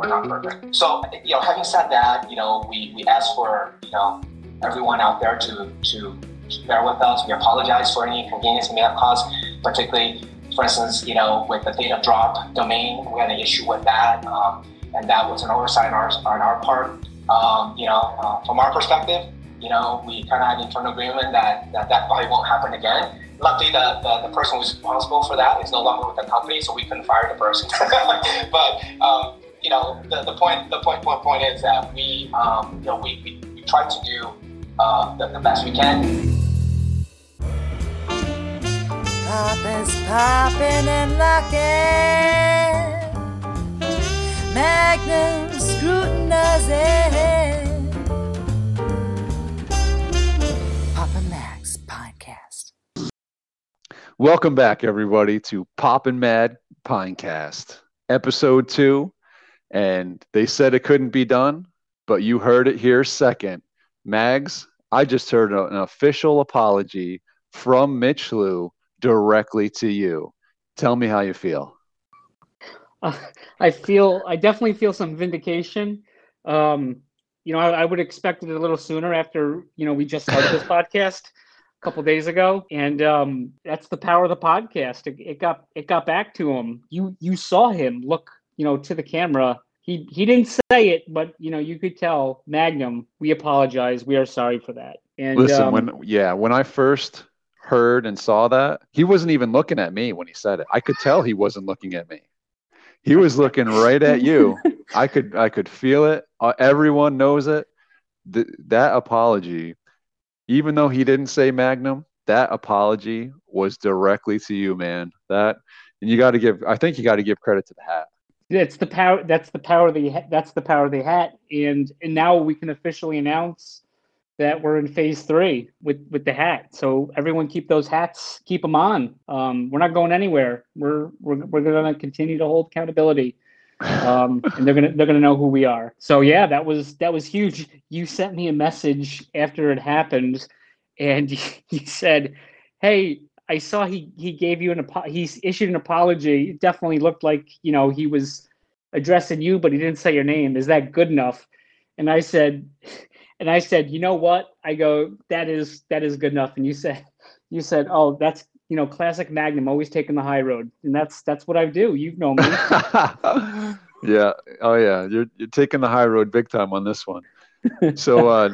we're not perfect. So, you know, having said that, you know, we, we ask for, you know, everyone out there to, to bear with us. We apologize for any inconvenience we may have caused, particularly, for instance, you know, with the Theta Drop domain, we had an issue with that. Um, and that was an oversight on our, on our part. Um, you know, uh, from our perspective, you know, we kind of had internal agreement that, that that probably won't happen again. Luckily, the, the, the person who's responsible for that is no longer with the company, so we couldn't fire the person. but um, you know, the, the point the point point point is that we um, you know we, we, we try to do uh, the, the best we can. Poppin's popping and locking. Magnum scrutinizing. Papa Max podcast. Welcome back, everybody, to Poppin' Mad Pinecast, episode two. And they said it couldn't be done, but you heard it here second. Mags, I just heard an official apology from Mitch Liu directly to you. Tell me how you feel. Uh, I feel I definitely feel some vindication. Um, you know, I, I would expect it a little sooner after you know we just started this podcast a couple days ago, and um, that's the power of the podcast. It, it got it got back to him. You you saw him look you know to the camera. He he didn't say it, but you know you could tell. Magnum, we apologize. We are sorry for that. And Listen, um, when yeah, when I first heard and saw that, he wasn't even looking at me when he said it. I could tell he wasn't looking at me. He was looking right at you. I could I could feel it. Uh, everyone knows it. Th- that apology, even though he didn't say Magnum, that apology was directly to you, man. That and you got to give. I think you got to give credit to the hat. That's the power. That's the power of the. That's the power of the hat. And and now we can officially announce that we're in phase three with with the hat. So everyone keep those hats, keep them on. Um, we're not going anywhere. We're we're we're going to continue to hold accountability. Um, and they're gonna they're gonna know who we are. So yeah, that was that was huge. You sent me a message after it happened, and you said, "Hey, I saw he he gave you an apo- he's issued an apology. It definitely looked like you know he was addressing you, but he didn't say your name. Is that good enough?" And I said, and I said, "You know what?" I go, "That is that is good enough." And you said, you said, "Oh, that's you know classic Magnum, always taking the high road," and that's that's what I do. You know me. yeah. Oh yeah. You're you're taking the high road big time on this one. So uh,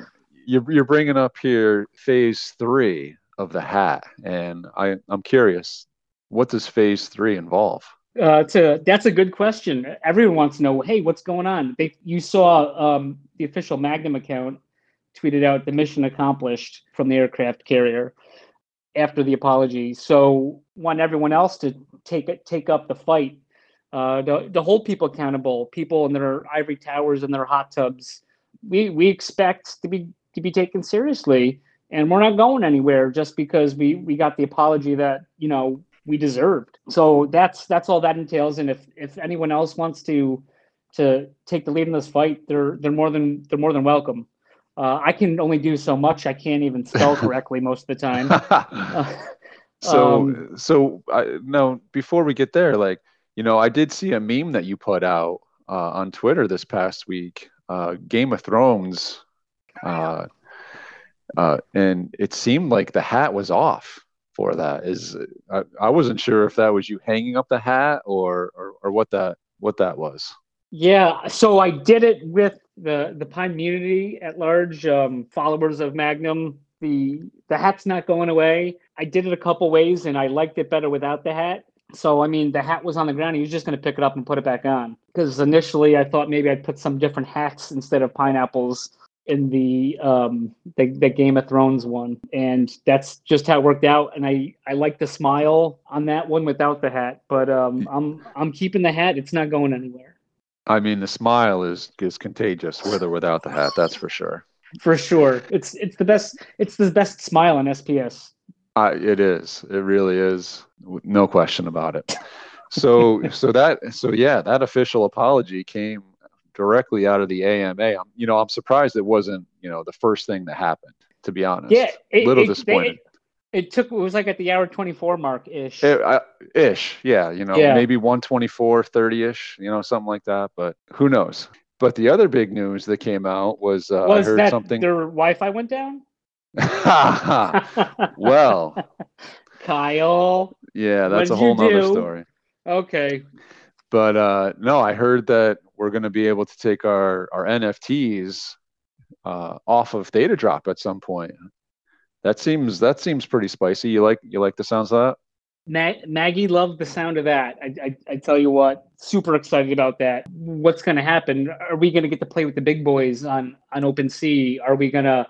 you're you're bringing up here phase three of the hat, and I I'm curious, what does phase three involve? Uh, to, that's a good question. Everyone wants to know, hey, what's going on? They, you saw um, the official Magnum account tweeted out the mission accomplished from the aircraft carrier after the apology. So want everyone else to take it, take up the fight, uh, to, to hold people accountable, people in their ivory towers and their hot tubs. We we expect to be to be taken seriously, and we're not going anywhere just because we we got the apology that you know we deserved. So that's that's all that entails. And if if anyone else wants to to take the lead in this fight, they're they're more than they're more than welcome. Uh, I can only do so much. I can't even spell correctly most of the time. Uh, so um, so I, no, before we get there, like you know, I did see a meme that you put out uh, on Twitter this past week. Uh, Game of Thrones. Uh, uh, and it seemed like the hat was off for that. Is I, I wasn't sure if that was you hanging up the hat or, or or what that what that was. Yeah, so I did it with the the Pine community at large, um, followers of Magnum. The the hat's not going away. I did it a couple ways, and I liked it better without the hat. So I mean, the hat was on the ground. He was just going to pick it up and put it back on. Because initially, I thought maybe I'd put some different hats instead of pineapples in the um the, the Game of Thrones one, and that's just how it worked out. And I I like the smile on that one without the hat, but um I'm I'm keeping the hat. It's not going anywhere. I mean, the smile is is contagious with or without the hat. That's for sure. for sure. It's it's the best. It's the best smile on SPS. Uh, it is. It really is. No question about it. So so that so yeah, that official apology came directly out of the AMA. I'm, you know, I'm surprised it wasn't you know the first thing that happened. To be honest, Yeah, it- little it- they- disappointed. It took. It was like at the hour twenty four mark ish. I- ish, yeah, you know, Yeah. maybe 124, 30 ish, you know, something like that. But who knows? But the other big news that came out was uh, I heard something. their Wi-Fi went down? well, Kyle. yeah, that's a whole you nother story. Okay. But uh, no, I heard that we're going to be able to take our our NFTs uh, off of Theta Drop at some point. That seems that seems pretty spicy. You like you like the sounds of that? Ma- Maggie loved the sound of that. I, I, I tell you what, super excited about that. What's going to happen? Are we going to get to play with the big boys on on OpenSea? Are we going to?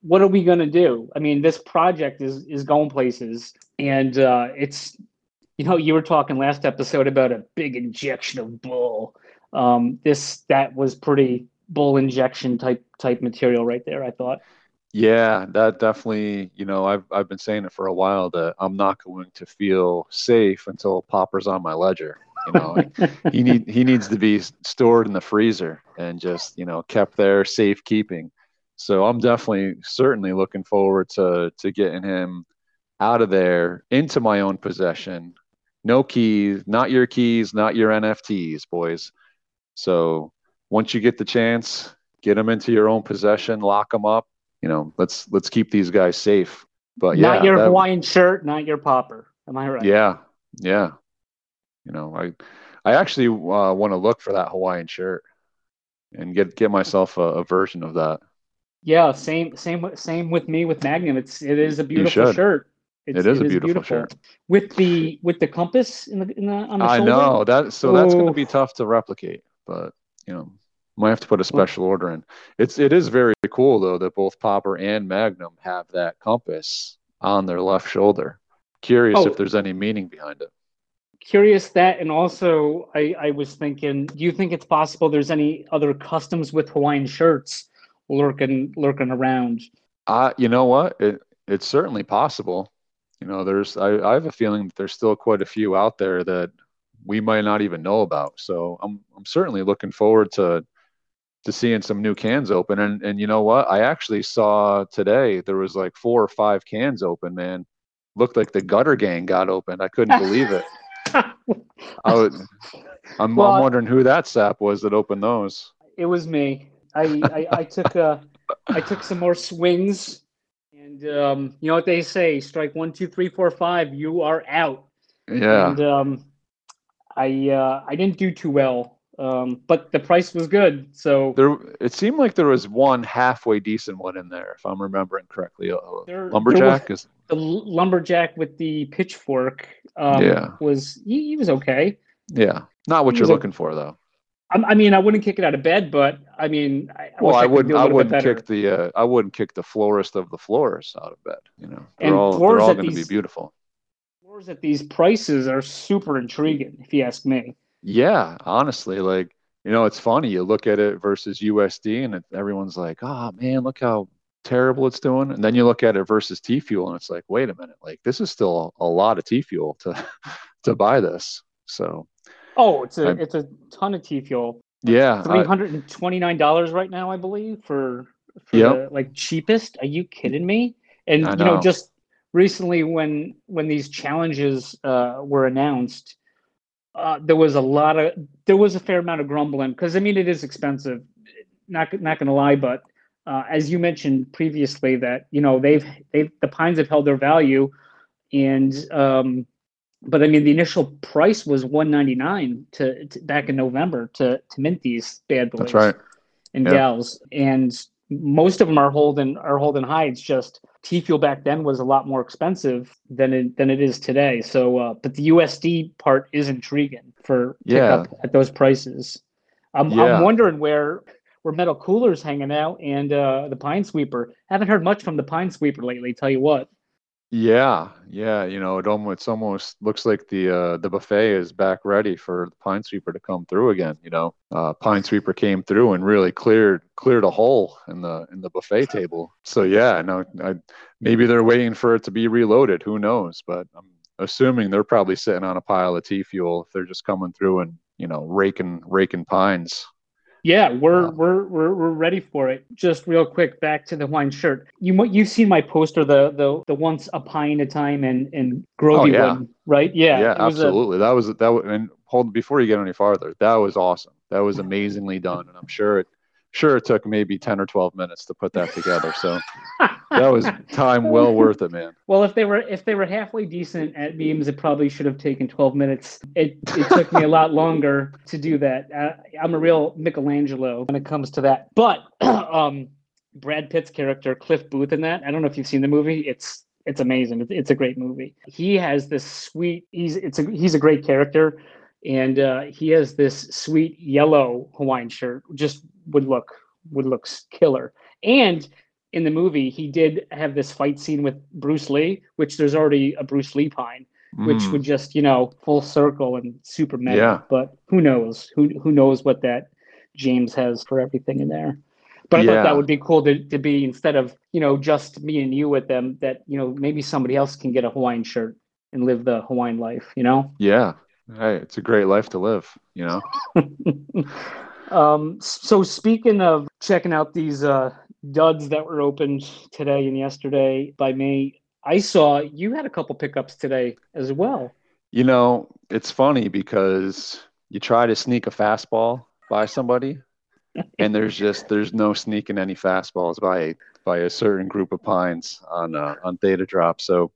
What are we going to do? I mean, this project is is going places, and uh, it's you know you were talking last episode about a big injection of bull. Um, this that was pretty bull injection type type material right there. I thought. Yeah, that definitely, you know, I've I've been saying it for a while that I'm not going to feel safe until Popper's on my ledger. You know, he need he needs to be stored in the freezer and just, you know, kept there safekeeping. So I'm definitely certainly looking forward to to getting him out of there into my own possession. No keys, not your keys, not your NFTs, boys. So once you get the chance, get them into your own possession, lock them up. You know, let's let's keep these guys safe. But yeah, not your that- Hawaiian shirt, not your popper. Am I right? yeah, yeah. You know, I I actually uh, want to look for that Hawaiian shirt and get get myself a, a version of that. Yeah, same same with- same with me with Magnum. It's it is a beautiful shirt. It's, It is a beautiful shirt. with the with the compass in the, in the on the I shoulder. know that so that's going to be tough to replicate, but you know, might have to put a special order in. It's it is very cool though that both Popper and Magnum have that compass on their left shoulder. Curious Oh. if there's any meaning behind it. Curious that, and also I I was thinking, do you think it's possible there's any other customs with Hawaiian shirts lurking lurking around? Uh, you know what? It it's certainly possible. You know, there's I, I have a feeling that there's still quite a few out there that we might not even know about. So I'm I'm certainly looking forward to to seeing some new cans open. And and you know what? I actually saw today there was like four or five cans open, man. Looked like the gutter gang got opened. I couldn't believe it. I would, I'm, Well, I'm wondering who that sap was that opened those. it was me. I, I, I took uh, I took some more swings, and um, you know what they say: strike one, two, three, four, five, you are out. Yeah. And um, I uh, I didn't do too well, um, but the price was good. So There, it seemed like there was one halfway decent one in there, if I'm remembering correctly. Uh, There- there lumberjack is the l- lumberjack with the pitchfork um, Yeah. was he, he was okay. yeah, not what He you're was a- looking for though. I, I mean, I wouldn't kick it out of bed, but I mean, I, I Well, wish I wouldn't. I wouldn't kick the. Uh, I wouldn't kick the florist of the floors out of bed. You know, they're And all. They're all going to be beautiful. Floors at these prices are super intriguing, if you ask me. Yeah, honestly, like you know, it's funny. You look at it versus USD, and it, everyone's like, "Oh man, look how terrible it's doing." And then you look at it versus T Fuel, and it's like, "Wait a minute, like this is still a lot of T Fuel to to buy this." So Oh, it's a I'm- it's a ton of T fuel. yeah, Three I- hundred and twenty nine dollars right now, I believe, for for like cheapest. Are you kidding me? And I you know. just recently when when these challenges uh, were announced, uh, there was a lot of there was a fair amount of grumbling because I mean it is expensive. Not not gonna lie, but uh, as you mentioned previously, that you know they've they the pines have held their value, and um, but I mean the initial price was one ninety nine to, to back in November to to mint these bad boys that's right. and Yeah. gals, and most of them are holding are holding high. It's just T fuel back then was a lot more expensive than it than it is today. So, uh, but the USD part is intriguing for Yeah. at those prices. I'm Yeah. I'm wondering where where metal coolers hanging out and uh, the pine sweeper. Haven't heard much from the pine sweeper lately. Tell you what. Yeah, yeah, you know, it almost it's almost looks like the uh the buffet is back ready for the pine sweeper to come through again, you know. Uh pine sweeper came through and really cleared cleared a hole in the in the buffet table. So yeah, no I maybe they're waiting for it to be reloaded, who knows, but I'm assuming they're probably sitting on a pile of T fuel if they're just coming through and, you know, raking raking pines. Yeah, we're we're we're we're ready for it. Just real quick, back to the Hawaiian shirt. You you've seen my poster, the the the once a in a time and and Grovey Oh, yeah. one, right? Yeah, Yeah, was a- absolutely. that was that. Was, and hold before you get any farther. That was awesome. That was amazingly done, and I'm sure it sure it took maybe ten or twelve minutes to put that together. So that was time well worth it, man. well, if they were if they were halfway decent at memes, it probably should have taken twelve minutes. It it took me a lot longer to do that. Uh, I'm a real Michelangelo when it comes to that. But um, Brad Pitt's character Cliff Booth in that. I don't know if you've seen the movie. It's it's amazing. It's, it's a great movie. He has this sweet. He's it's a he's a great character, and uh, he has this sweet yellow Hawaiian shirt. Just would look would look killer. And in the movie, he did have this fight scene with Bruce Lee, which there's already a Bruce Lee pine, which Mm. would just you know full circle and super meta. Yeah. But who knows? Who who knows what that James has for everything in there? But I thought that would be cool to, to be instead of you know just me and you with them that you know maybe somebody else can get a Hawaiian shirt and live the Hawaiian life. You know. yeah. Hey, it's a great life to live. You know. um, so speaking of checking out these uh, duds that were opened today and yesterday by me, I saw you had a couple pickups today as well. You know, it's funny because you try to sneak a fastball by somebody, and there's just there's no sneaking any fastballs by by a certain group of pines on uh, on Theta Drop. So,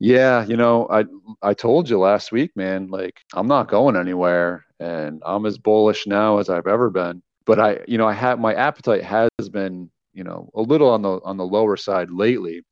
yeah, you know, I I told you last week, man, like I'm not going anywhere, and I'm as bullish now as I've ever been. But I, you know, I have my appetite has been, you know, a little on the on the lower side lately.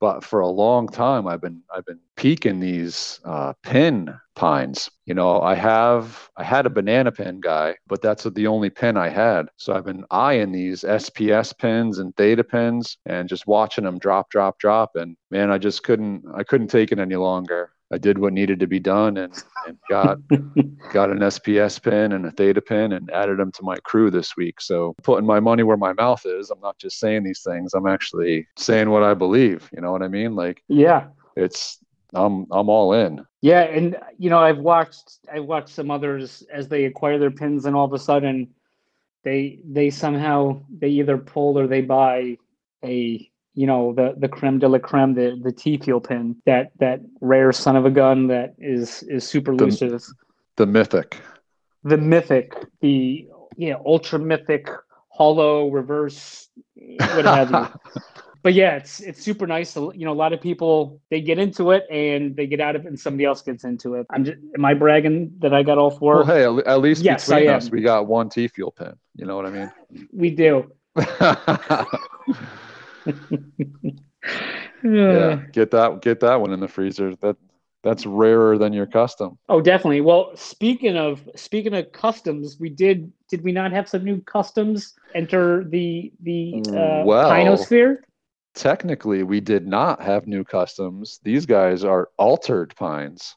But for a long time i've been i've been peaking these uh, pin pines. You know i have i had a banana pin guy but that's the only pin i had. So i've been eyeing these sps pins and theta pins and just watching them drop drop drop. And man i just couldn't i couldn't take it any longer i did what needed to be done and, and got got an SPS pin and a theta pin and added them to my crew this week. So putting my money where my mouth is, I'm not just saying these things. I'm actually saying what I believe. You know what I mean? Like Yeah. it's I'm I'm all in. Yeah, and you know, I've watched I've watched some others as they acquire their pins, and all of a sudden, they they somehow they either pull or they buy a you know the the creme de la creme the the T fuel pin that that rare son of a gun that is is super The- elusive. The mythic. The mythic, the yeah ultra mythic hollow reverse, what have you. but yeah, it's it's super nice. to- You know, a lot of people they get into it and they get out of it, and somebody else gets into it. I'm just, am I bragging that I got all four? Well, hey, at least Yes, between us, we got one T fuel pin. You know what I mean? We do. yeah, get that get that one in the freezer. That that's rarer than your custom. Oh, definitely. Well, speaking of speaking of customs, we did did we not have some new customs enter the the uh, Well, Pinosphere? Technically, we did not have new customs. These guys are altered pines.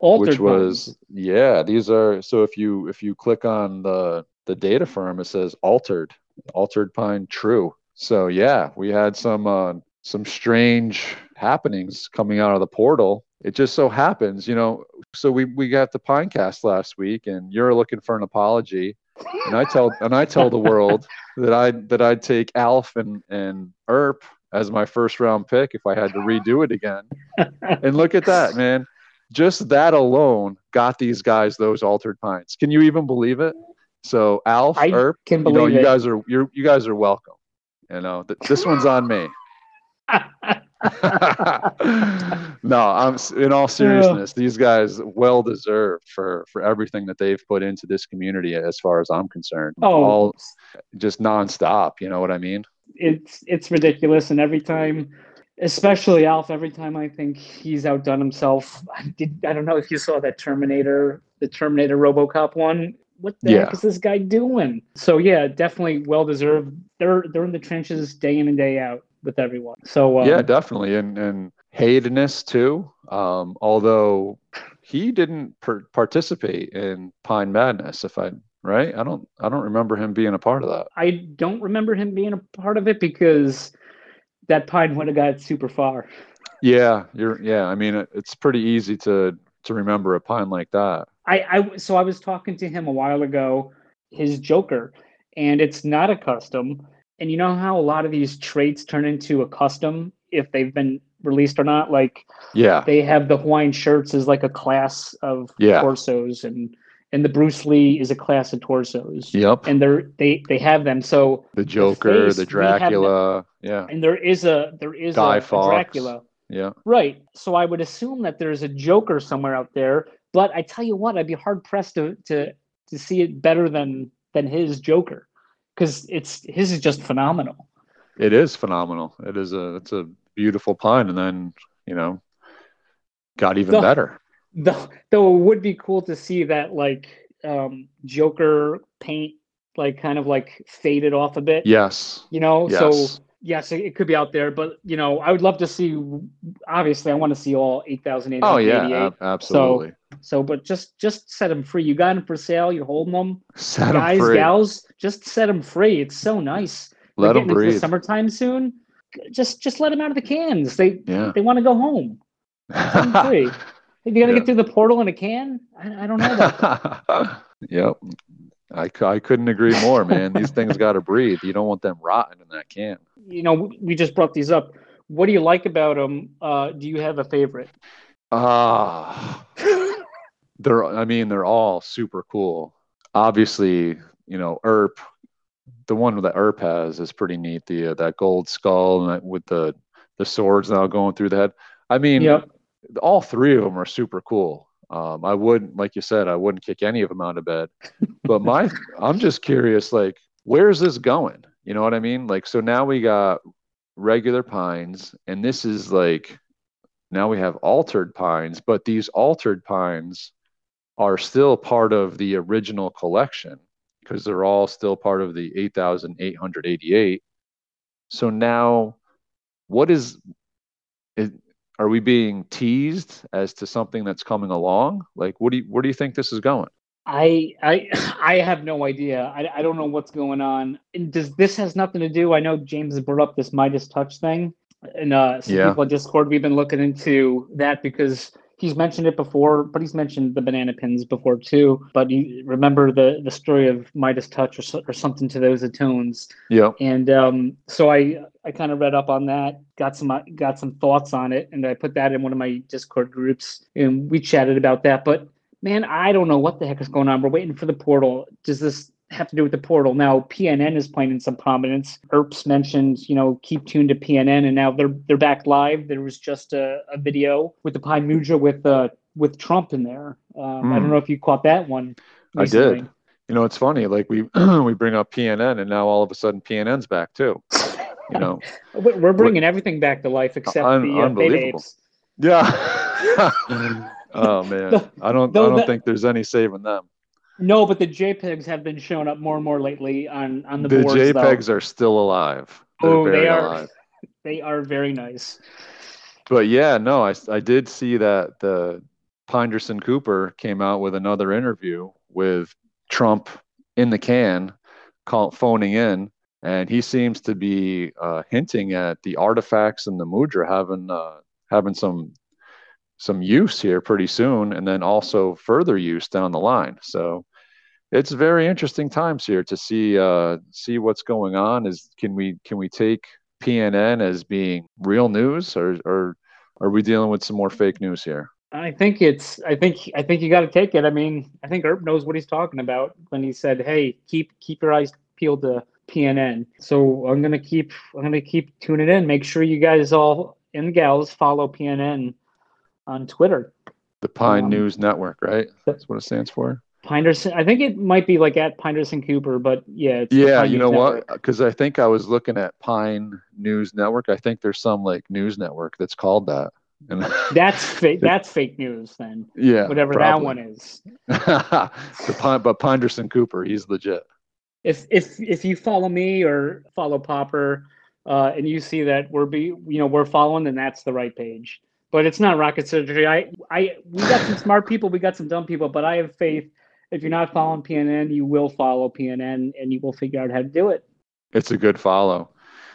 Altered which was ones. yeah these are so if you if you click on the the data firm it says altered altered pine true so yeah we had some uh, some strange happenings coming out of the portal it just so happens you know so we we got the pinecast last week and you're looking for an apology and i tell and i tell the world that i that i'd take alf and and erp as my first round pick if i had to redo it again and look at that man just that alone got these guys those altered pines. Can you even believe it? So Alf, I Erp, can you know, believe you guys are you're you guys are welcome. You know, th- this one's on me. no, I'm in all seriousness. These guys well deserved for for everything that they've put into this community, as far as I'm concerned. oh, all just nonstop. You know what I mean? it's it's ridiculous, and every time, especially Alf, every time I think he's outdone himself. I did. I don't know if you saw that Terminator, the Terminator RoboCop one. What the Yeah. heck is this guy doing? So yeah, definitely well deserved. They're they're in the trenches day in and day out with everyone. So um, yeah, definitely, and and Haydenus too. Um, although he didn't per- participate in Pine Madness, if I right, I don't I don't remember him being a part of that. I don't remember him being a part of it because that pine would have got super far. Yeah, you're yeah. I mean, it, it's pretty easy to to remember a pine like that. I, I so I was talking to him a while ago, his Joker, and it's not a custom. And you know how a lot of these traits turn into a custom if they've been released or not? Like Yeah. they have the Hawaiian shirts as like a class of Yeah. torsos, and and the Bruce Lee is a class of torsos, Yep. and they're they they have them. So The Joker, the have the- Dracula. Yeah. and there is a there is Guy a, a Dracula, Yeah. right? So I would assume that there's a Joker somewhere out there. But I tell you what, I'd be hard pressed to to to see it better than than his Joker, because it's his is just phenomenal. It is phenomenal. It is a it's a beautiful pun, and then you know, got even better. Though, though it would be cool to see that like um Joker paint like kind of like faded off a bit. Yes. You know, Yes. so yes, it, could be out there, but you know, I would love to see. Obviously, I want to see all eight thousand eight Oh hundred yeah, absolutely. So, but just just set them free. You got them for sale. You're holding them, Set guys, free. gals. Just set them free. It's so nice. Let them getting into the breathe. summertime soon. Just just let them out of the cans. They Yeah. they want to go home. Free. If you're gonna Yeah. get through the portal in a can, I, I don't know. About yep. I, I couldn't agree more, man. These things got to breathe. You don't want them rotting in that can. you know, we- we just brought these up. What do you like about them? Uh, do you have a favorite? Ah, they're. I mean, they're all super cool. Obviously, you know, Erp, the one that Erp has is pretty neat. The uh, that gold skull and that, with the the swords now going through the head. I mean, Yep. all three of them are super cool. Um, I wouldn't, like you said, I wouldn't kick any of them out of bed. But my, I'm just curious, like, where's this going? You know what I mean? Like, so now we got regular pines, and this is like, now we have altered pines, but these altered pines are still part of the original collection because they're all still part of the 8,888. So now, what is, is are we being teased as to something that's coming along? Like, what do you, where do you think this is going? I I I have no idea. I, I don't know what's going on. And does this has nothing to do? I know James brought up this Midas touch thing, and uh, some Yeah. people on Discord we've been looking into that because he's mentioned it before, but he's mentioned the banana pins before too. But you remember the the story of Midas touch or, or something to those tones. Yeah. and um, so I I kind of read up on that, got some got some thoughts on it, and I put that in one of my Discord groups, and we chatted about that. But man, I don't know what the heck is going on. We're waiting for the portal. Does this have to do with the portal? Now PNN is playing in some prominence. Erps mentioned, you know, keep tuned to PNN, and now they're they're back live. There was just a, a video with the Pi Muja with uh with Trump in there. Um, I don't Hmm. know if you caught that one. I did. You know, it's funny. Like we we bring up PNN, and now all of a sudden PNN's back too. You know. We- We're bringing everything back to life except Un- the uh, unbelievable. Yeah. oh man, The- I don't. though I don't that- think there's any saving them. No, but the JPEGs have been showing up more and more lately on on the, The, boards. JPEGs though. are still alive. They're Oh, they are. alive. They are very nice. But yeah, no, I, I did see that the Pinderson Cooper came out with another interview with Trump in the can, call, phoning in, and he seems to be uh, hinting at the artifacts and the mudra having uh, having some some use here pretty soon, and then also further use down the line. So it's very interesting times here to see uh, see what's going on. Is can we can we take PNN as being real news, or or are we dealing with some more fake news here? I think it's. I think. I think you got to take it. I mean, I think Erp knows what he's talking about when he said, "Hey, keep keep your eyes peeled to PNN." So I'm gonna keep. I'm gonna keep tuning in. Make sure you guys all and gals follow PNN on Twitter. The Pine Um, News Network, right? That's what it stands for. Pinderson. I think it might be like at Pinderson Cooper, but yeah. It's Yeah, you News know Network. what? Because I think I was looking at Pine News Network. I think there's some like news network that's called that. And That's fake. That's fake news then. yeah, Whatever that one is. the Pine, but Pinderson Cooper, he's legit. if if if you follow me or follow Popper, uh, and you see that we're be you know we're following, then that's the right page. But it's not rocket surgery. I I we got some smart people, we got some dumb people, but I have faith. If you're not following PNN, you will follow PNN, and you will figure out how to do it. It's a good follow.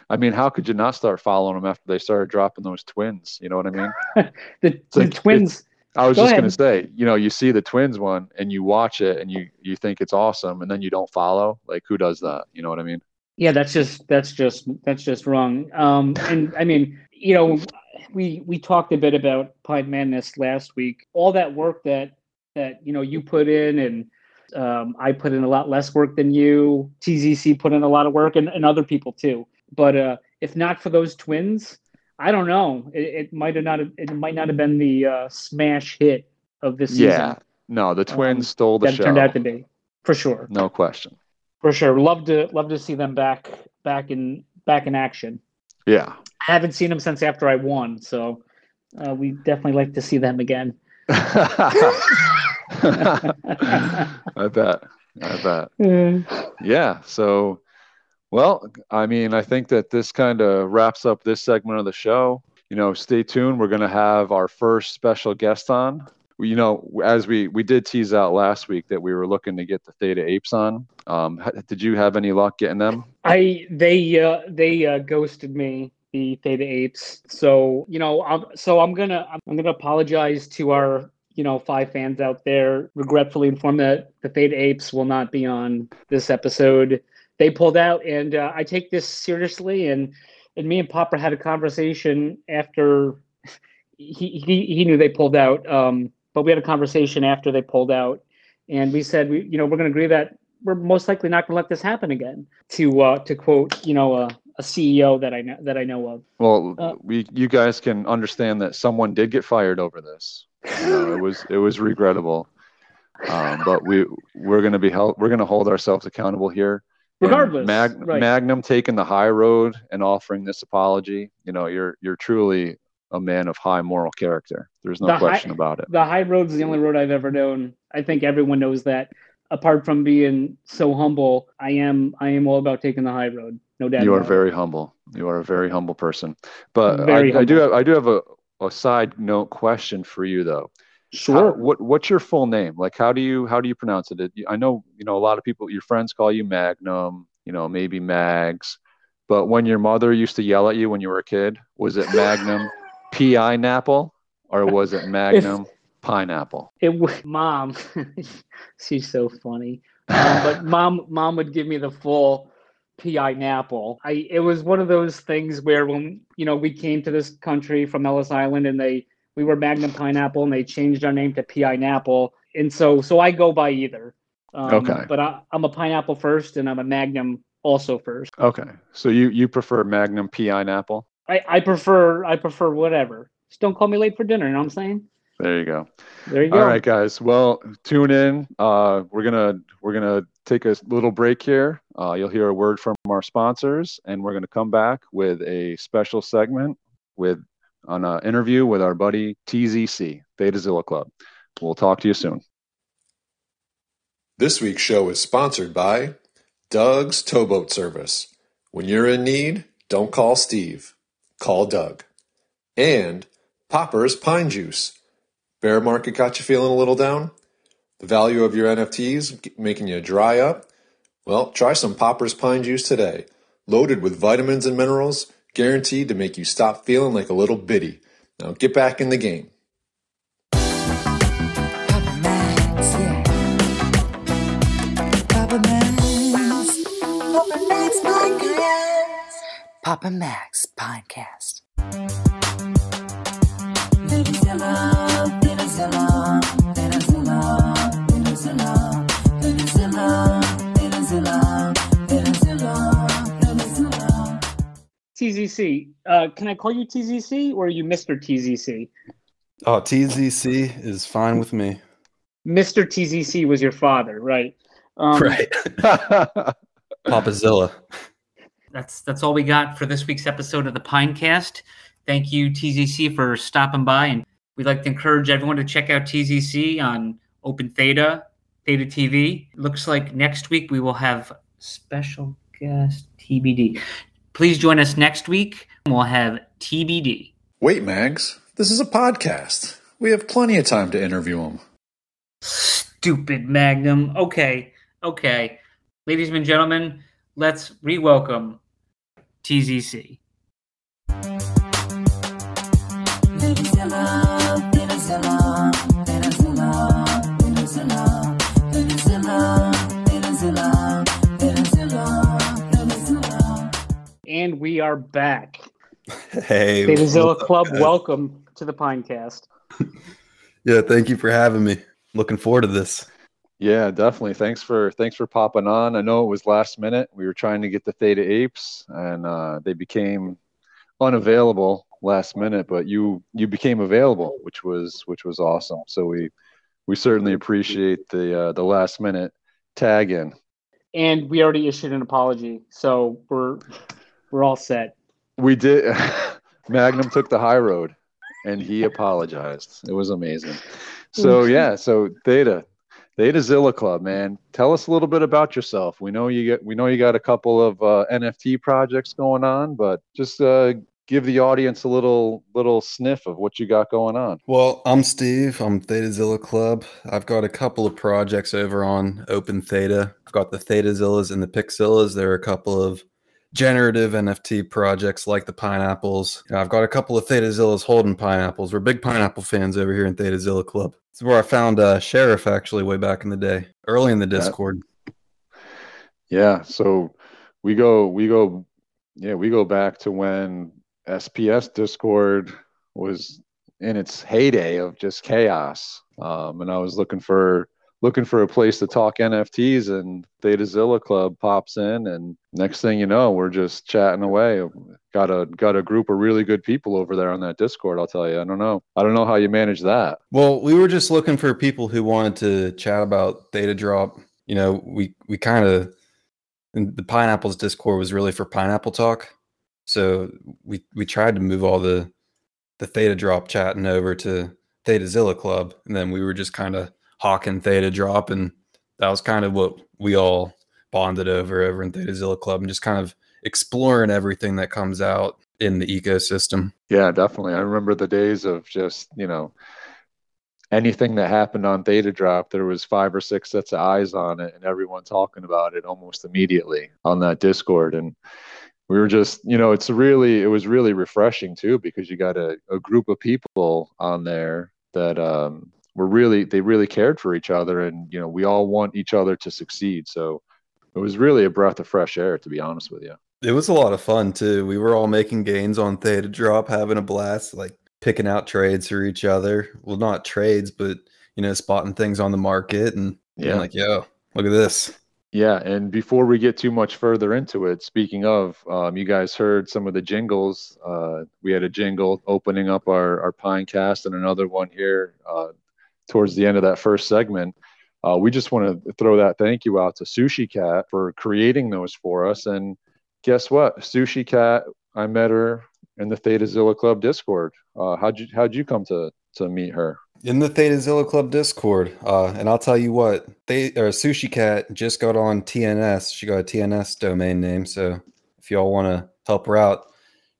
I mean, how could you not start following them after they started dropping those twins? You know what I mean? The, the like- twins, I was Go just gonna say, you know, you see the twins one and you watch it and you you think it's awesome and then you don't follow. Like who does that? You know what I mean? Yeah, that's just that's just that's just wrong. Um, and I mean, you know, we we talked a bit about Pine Madness last week. All that work that that you know you put in, and um, I put in a lot less work than you. TZC put in a lot of work, and, and other people too. But uh, if not for those twins, I don't know. It, it might have not. It might not have been the uh, smash hit of this season Yeah. No, the twins Um, stole the that show. turned out to be, for sure. No question. For sure. Love to love to see them back back in back in action. Yeah. I haven't seen them since after I won, so uh, we definitely like to see them again. I bet. I bet. Yeah. So, well, I mean, I think that this kind of wraps up this segment of the show. You know, stay tuned. We're going to have our first special guest on. You know, as we we did tease out last week that we were looking to get the Theta Apes on. Um, did you have any luck getting them? I they uh, they uh, ghosted me the Theta Apes, so you know I'm so I'm gonna I'm gonna apologize to our you know five fans out there. Regretfully inform that the Theta Apes will not be on this episode. They pulled out, and uh, I take this seriously. And and me and Popper had a conversation after he he, he knew they pulled out. Um, but we had a conversation after they pulled out, and we said we you know we're to agree that we're most likely not going to let this happen again. To uh, to quote you know a, a CEO that I know that I know of. Well, Uh, we you guys can understand that someone did get fired over this. You know, it was it was regrettable. Um, but we we're going to be held we're going to hold ourselves accountable here. Regardless, Mag- right. Magnum taking the high road and offering this apology. You know, you're you're truly a man of high moral character. There's no The high- question about it. The high road's the only road I've ever known. I think everyone knows that. Apart from being so humble, I am I am all about taking the high road. No doubt. You are very humble. You are a very humble person. But I, I do have I do have a, a side note question for you though. How- sure. what what's your full name? Like how do you how do you pronounce it? I know you know a lot of people. Your friends call you Magnum. You know maybe Mags. But when your mother used to yell at you when you were a kid, was it Magnum Pi Napple or was it Magnum Pineapple? It was mom, she's so funny. Um, but mom, mom would give me the full PI Napple. I it was one of those things where when you know we came to this country from Ellis Island and they we were Magnum Pineapple and they changed our name to PI Napple, and so so I go by either. Um, Okay. But I, I'm a pineapple first, and I'm a Magnum also first. Okay, so you you prefer Magnum Pi Napple? I, I prefer I prefer whatever. Just don't call me late for dinner. You know what I'm saying? There you go. There you go. All right, guys. Well, tune in. Uh, we're gonna we're gonna take a little break here. Uh, you'll hear a word from our sponsors, and we're gonna come back with a special segment with on an interview with our buddy TZC Theta Zilla Club. We'll talk to you soon. This week's show is sponsored by Doug's Towboat Service. When you're in need, don't call Steve, call Doug. And Popper's Pine Juice. Bear market got you feeling a little down? The value of your NFTs making you dry up? Well, try some Popper's Pine Juice today. Loaded with vitamins and minerals, guaranteed to make you stop feeling like a little bitty. Now get back in the game. Papa Max, Podcast. TZC. Uh, can I call you TZC or are you Mr. TZC? Oh, TZC is fine with me. Mr. TZC was your father, right? Um, Papazilla. that's that's all we got for this week's episode of the Pinecast. Thank you, TZC, for stopping by, and we'd like to encourage everyone to check out TZC on Open Theta, Theta TV. Looks like next week we will have special guest TBD. Please join us next week. We'll have TBD. Wait, Mags, this is a podcast. We have plenty of time to interview him. Stupid Magnum. Okay, okay. Ladies and gentlemen, let's re-welcome TZC. And we are back. Hey, Betazilla what's Club, guys? welcome to the Pinecast. Yeah, thank you for having me. Looking forward to this. Yeah, definitely. Thanks for thanks for popping on. I know it was last minute. We were trying to get the Theta Apes, and uh, they became unavailable last minute. But you you became available, which was which was awesome. So we we certainly appreciate the uh, the last minute tag in. And we already issued an apology, so we're we're all set. We did. Magnum took the high road, and he apologized. It was amazing. So yeah, so Theta, Theta Zilla Club, man. Tell us a little bit about yourself. We know you get, we know you got a couple of uh, NFT projects going on, but just uh, give the audience a little little sniff of what you got going on. Well, I'm Steve. I'm Theta Zilla Club. I've got a couple of projects over on Open Theta. I've got the Theta Zillas and the Pixillas. There are a couple of generative NFT projects like the pineapples. And I've got a couple of Theta Zillas holding pineapples. We're big pineapple fans over here in Theta Zilla Club. This is where I found uh, Sheriff actually way back in the day, early in the Discord. Yeah, so we go we go yeah, we go back to when SPS Discord was in its heyday of just chaos. Um, and I was looking for looking for a place to talk NFTs and Theta Zilla Club pops in and next thing you know, we're just chatting away. Got a got a group of really good people over there on that Discord, I'll tell you. I don't know. I don't know how you manage that. Well, we were just looking for people who wanted to chat about Theta Drop. You know, we we kind of the pineapples Discord was really for pineapple talk, so we we tried to move all the the Theta Drop chatting over to Theta Zilla Club, and then we were just kind of hawking Theta Drop, and that was kind of what we all bonded over over in Theta Zilla Club, and just kind of exploring everything that comes out in the ecosystem. Yeah, definitely. I remember the days of just, you know, anything that happened on Theta Drop, there was five or six sets of eyes on it and everyone talking about it almost immediately on that Discord. And we were just, you know, it's really, it was really refreshing too, because you got a, a group of people on there that um, were really, they really cared for each other. And, you know, we all want each other to succeed. So it was really a breath of fresh air, to be honest with you. It was a lot of fun too. We were all making gains on Theta Drop, having a blast, like picking out trades for each other. Well, not trades, but you know, spotting things on the market and Yeah. like, "Yo, look at this." Yeah, and before we get too much further into it, speaking of, um, you guys heard some of the jingles. Uh, we had a jingle opening up our our Pinecast, and another one here uh, towards the end of that first segment. Uh, we just want to throw that thank you out to Sushi Cat for creating those for us. And guess what, Sushi Cat, I met her in the Theta Zilla Club Discord. Uh, how'd you how'd you come to to meet her? In the Theta Zilla Club Discord, uh, and I'll tell you what, they or Sushi Cat just got on TNS. She got a TNS domain name, so if y'all want to help her out,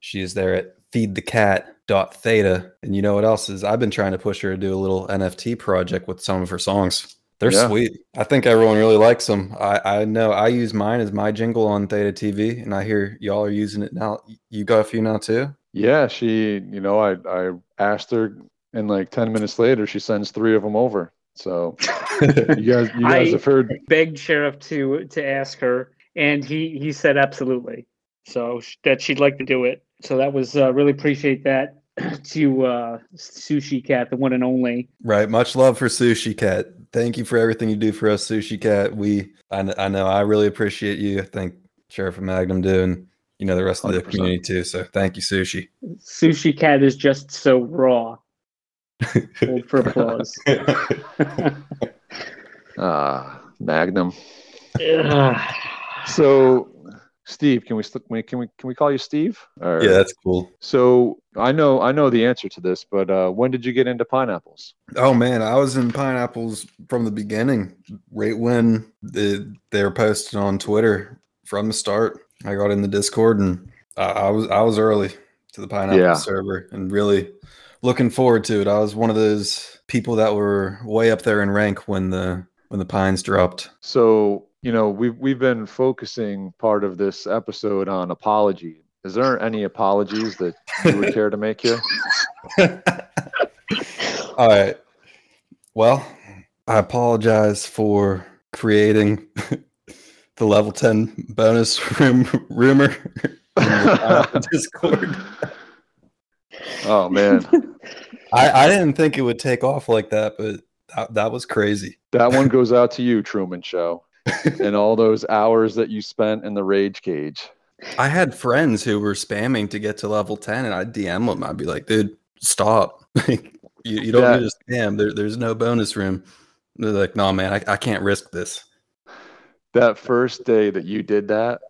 she is there at feedthecat.theta. And you know what else is? I've been trying to push her to do a little NFT project with some of her songs. They're Yeah. sweet. I think everyone really likes them. I, I know I use mine as my jingle on Theta TV, and I hear y'all are using it now. You got a few now too? Yeah, she, you know, I I asked her, and like ten minutes later, she sends three of them over. So you guys, you guys I- have heard. Begged Sheriff to to ask her, and he he said absolutely. So sh- that she'd like to do it. So that was uh, really appreciate that to uh, Sushi Cat, the one and only. Right. Much love for Sushi Cat. Thank you for everything you do for us, Sushi Cat. We, I, I know, I really appreciate you. I think Sheriff and Magnum do, and you know the rest of the 100%. community too. So thank you, Sushi. Sushi Cat is just so raw. Hold for applause. Ah, Magnum. Ugh. So, Steve, can we can we can we can we call you Steve? Or- yeah, that's cool. So I know I know the answer to this, but uh, when did you get into pineapples? Oh man, I was in pineapples from the beginning, right when the, they were posted on Twitter from the start. I got in the Discord and I, I was I was early to the pineapple Yeah. server and really looking forward to it. I was one of those people that were way up there in rank when the when the pines dropped. So you know we've we've been focusing part of this episode on apology. Is there any apologies that you would care to make here? All right. Well, I apologize for creating the level 10 bonus room rumor in the Pineapple Discord. oh man, I, I didn't think it would take off like that, but that, that was crazy. that one goes out to you, Truman Show, and all those hours that you spent in the rage cage. I had friends who were spamming to get to level 10, and I'd DM them. I'd be like, dude, stop. you, you don't That- need to spam. There, there's no bonus room. They're like, no, man, I, I can't risk this. That first day that you did that,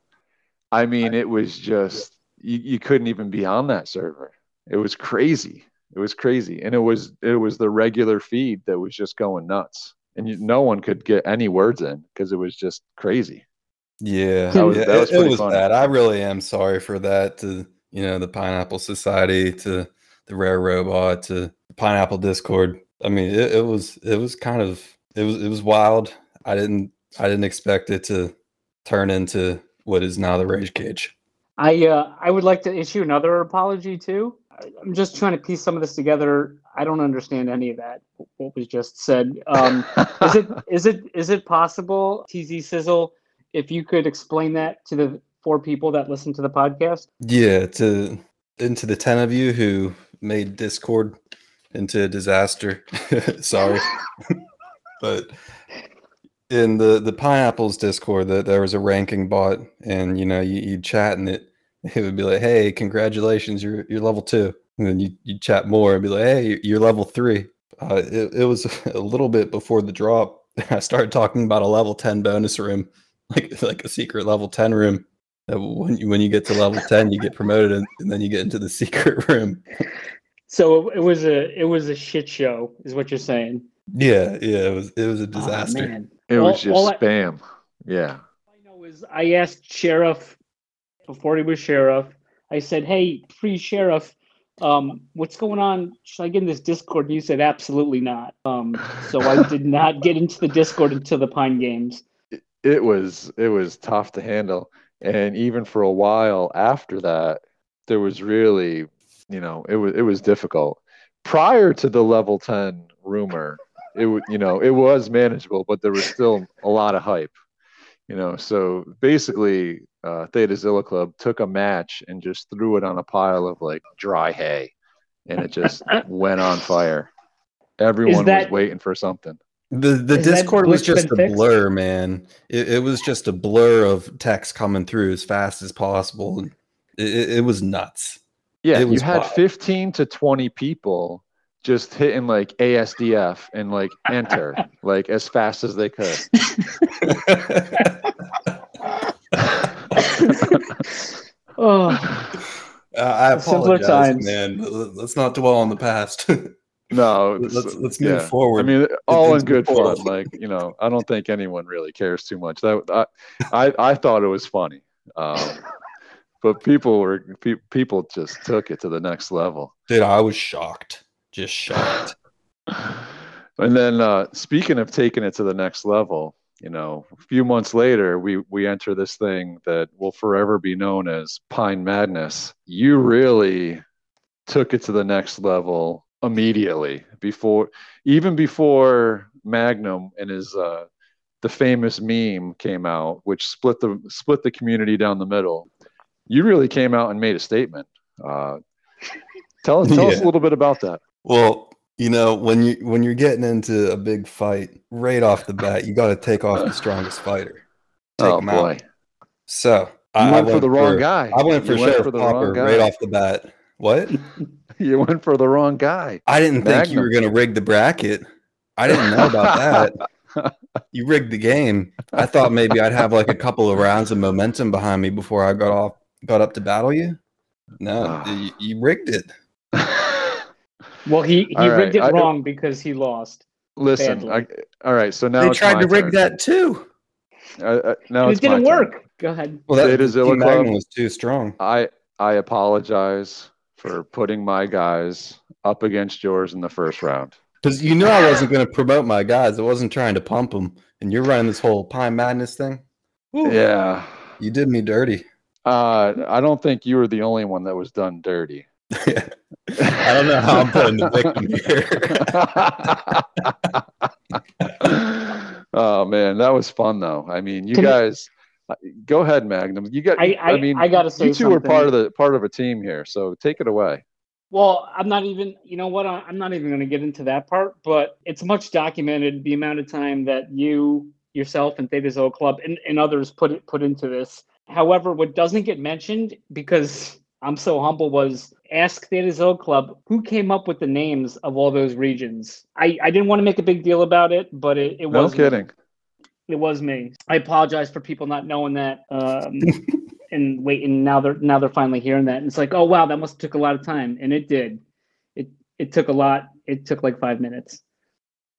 I mean, it was just you, you couldn't even be on that server. It was crazy. It was crazy, and it was it was the regular feed that was just going nuts, and you, no one could get any words in because it was just crazy. Yeah, That was- yeah, that was it, it was funny. bad. I really am sorry for that. To you know, the Pineapple Society, to the Rare Robot, to the Pineapple Discord. I mean, it, it was it was kind of it was it was wild. I didn't I didn't expect it to turn into what is now the Rage Cage. I uh, I would like to issue another apology too. I'm just trying to piece some of this together. I don't understand any of that. What was just said. Um, is it is it is it possible, TZ Sizzle, if you could explain that to the four people that listen to the podcast? Yeah, to into the ten of you who made Discord into a disaster. Sorry, but in the the pineapples Discord, that there was a ranking bot, and you know you you chat and it it would be like, hey, congratulations, you're you're level two, and then you you chat more and be like, hey, you're level three. Uh, it it was a little bit before the drop. I started talking about a level ten bonus room, like like a secret level ten room that when you when you get to level 10 you get promoted and, and then you get into the secret room So it was a it was a shit show, is what you're saying. yeah yeah it was it was a Oh, disaster man. It All- was just all I- spam. Yeah. All I know is I asked Sheriff before he was sheriff. I said, "Hey, free sheriff, um, what's going on? Should I get in this Discord?" And you said, "Absolutely not." Um, so I did not get into the Discord until the Pine Games. it was it was tough to handle and even for a while after that there was really you know it was it was difficult prior to the level 10 rumor it would you know it was manageable but there was still a lot of hype you know so basically uh, theta zilla club took a match and just threw it on a pile of like dry hay and it just went on fire everyone that- was waiting for something the the Has discord was just a fixed? blur man it, it was just a blur of text coming through as fast as possible it, it, it was nuts Yeah, It you had wild. 15 to 20 people just hitting like ASDF and like enter like as fast as they could. Oh, Uh, i Simpler apologize times. man Let- let's not dwell on the past No, let's let's move yeah. forward I mean, all in into the good fun. Like you know, I don't think anyone really cares too much. That I, I, I thought it was funny, um, but people were pe- people just took it to the next level. dude i was shocked just shocked And then, uh, speaking of taking it to the next level, you know, a few months later, we we enter this thing that will forever be known as Pine Madness. You really took it to the next level immediately before, even before Magnum and his uh, the famous meme came out, which split the split the community down the middle. You really came out and made a statement. Uh, tell tell us a little bit about that. Well, you know, when you when you're getting into a big fight, right off the bat, you got to take off the strongest fighter. Take oh him boy. out. So You I, I went for the wrong guy. I went for You went Sheriff for the Popper wrong guy. right off the bat. What? You went for the wrong guy. I didn't think you were going to rig the bracket. I didn't know about that. You rigged the game. I thought maybe I'd have like a couple of rounds of momentum behind me before I got off, got up to battle you. No, Ah. you, you rigged it. well, he he All right, rigged it I- wrong because he lost. Listen, I, all right. So now they it's tried my to rig turn. that too. Uh, uh, now it's it didn't my turn. work. Go ahead. Well, that Theta Zilla Club. Was too strong. I I apologize for putting my guys up against yours in the first round. Because you knew I wasn't going to promote my guys. I wasn't trying to pump them. And you're running this whole Pine Madness thing. Woo. Yeah. You did me dirty. Uh, I don't think you were the only one that was done dirty. I don't know how I'm putting the victim here. oh man, that was fun though. I mean, you Can I- guys uh, Go ahead, Magnum. You got. I- I- mean, I gotta say you two are something. part of the part of a team here, so take it away. Well, I'm not even, you know what? I- I'm not even going to get into that part, but it's much documented the amount of time that you, yourself, and Theta Zilla Club and, and others put it put into this. However, what doesn't get mentioned because I'm so humble was ask Theta Zilla Club who came up with the names of all those regions. I, I didn't want to make a big deal about it, but it, it No was me. kidding. It was me. I apologize for people not knowing that. Um, and waiting now they're now they're finally hearing that. And it's like, oh wow, that must have took a lot of time. And it did. It it took a lot. It took like five minutes.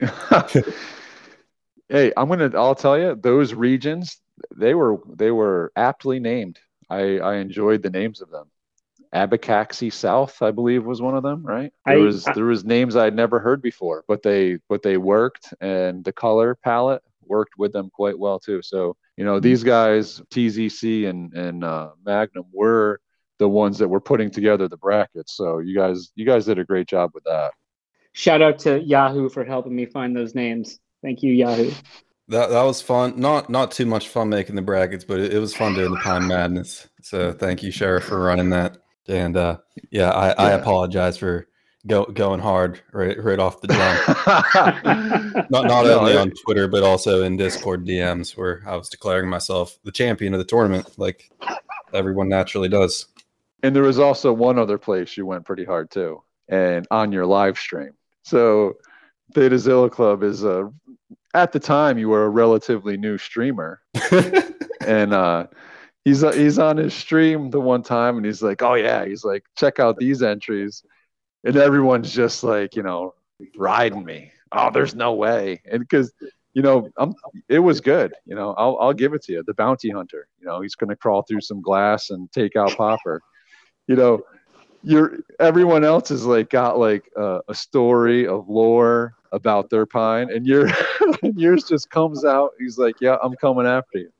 hey, I'm gonna. I'll tell you, those regions they were they were aptly named. I I enjoyed the names of them. Abacaxi South, I believe, was one of them. Right? There I- was I- there was names I'd never heard before, but they but they worked, and the color palette worked with them quite well too. So you know, these guys, TZC and and uh, Magnum, were the ones that were putting together the brackets. So you guys you guys did a great job with that. Shout out to Yahoo for helping me find those names. Thank you, Yahoo. That that was fun. Not not too much fun making the brackets, but it, it was fun doing the Pine Madness. So thank you, Sheriff, for running that. And uh, yeah, I, I apologize for go, going hard right right off the jump. Not not No, only on Twitter, but also in Discord DMs where I was declaring myself the champion of the tournament, like everyone naturally does. And there was also one other place you went pretty hard too, and on your live stream. So, Theta Zilla Club is a, at the time you were a relatively new streamer, and uh, he's uh, he's on his stream the one time, and he's like, "Oh yeah," he's like, "Check out these entries," and everyone's just like, you know, riding me. Oh, there's no way, and because you know, I'm it was good. You know, I'll I'll give it to you. The bounty hunter. You know, he's gonna crawl through some glass and take out Popper. You know, you're everyone else has like got like a, a story of lore about their pine, and your yours just comes out. He's like, "Yeah, I'm coming after you."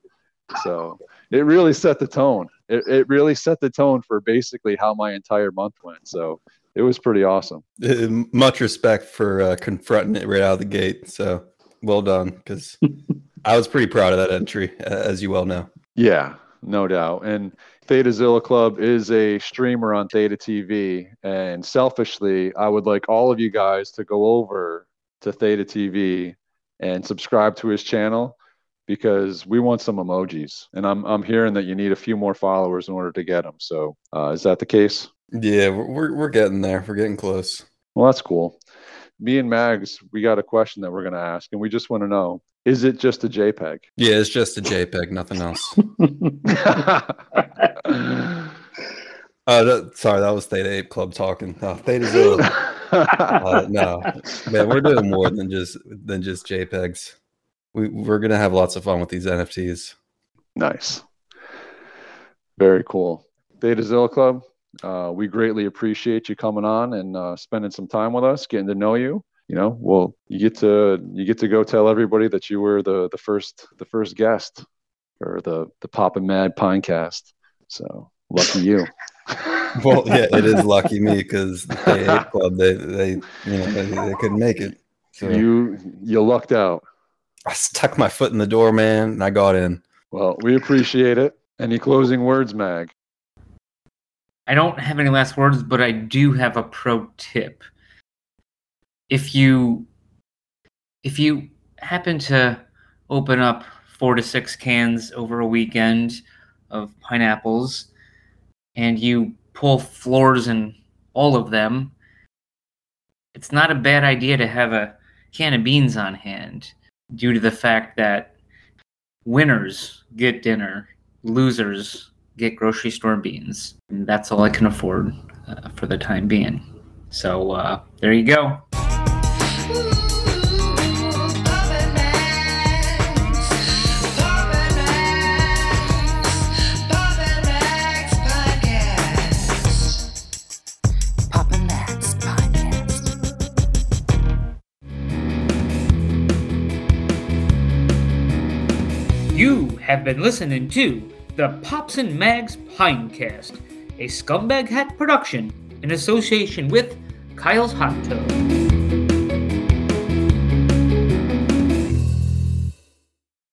So it really set the tone. It it really set the tone for basically how my entire month went. So it was pretty awesome. Uh, Much respect for uh, confronting it right out of the gate. So well done, because I was pretty proud of that entry, as you well know. Yeah, no doubt. And Theta Zilla Club is a streamer on Theta TV. And selfishly, I would like all of you guys to go over to Theta TV and subscribe to his channel because we want some emojis. And I'm, I'm hearing that you need a few more followers in order to get them. So uh, is that the case? Yeah, we're, we're getting there. We're getting close. Well, that's cool. Me and Mags, we got a question that we're going to ask, and we just want to know is it just a JPEG? Yeah, it's just a JPEG, nothing else. Uh, that, sorry, that was Theta Ape Club talking. No, Theta Zilla. Uh, no, man, we're doing more than just than just JPEGs. We we're gonna have lots of fun with these NFTs. Nice. Very cool. Theta Zilla Club, uh, we greatly appreciate you coming on and uh, spending some time with us, getting to know you. You know, well, you get to you get to go tell everybody that you were the the first the first guest for the the Pop and Mad Pinecast. So lucky you. Well, yeah, it is lucky me because the Club they they you know they, they couldn't make it. So You you lucked out. I stuck my foot in the door, man, and I got in. Well, we appreciate it. Any closing words, Mag? I don't have any last words, but I do have a pro tip. If you if you happen to open up four to six cans over a weekend of pineapples and you pull floors in all of them, it's not a bad idea to have a can of beans on hand due to the fact that winners get dinner, losers get grocery store beans. And that's all I can afford uh, for the time being. So uh, there you go. Have been listening to the Pops and Mags Pinecast, a Scumbag Hat production in association with Kyle's Hot Tub.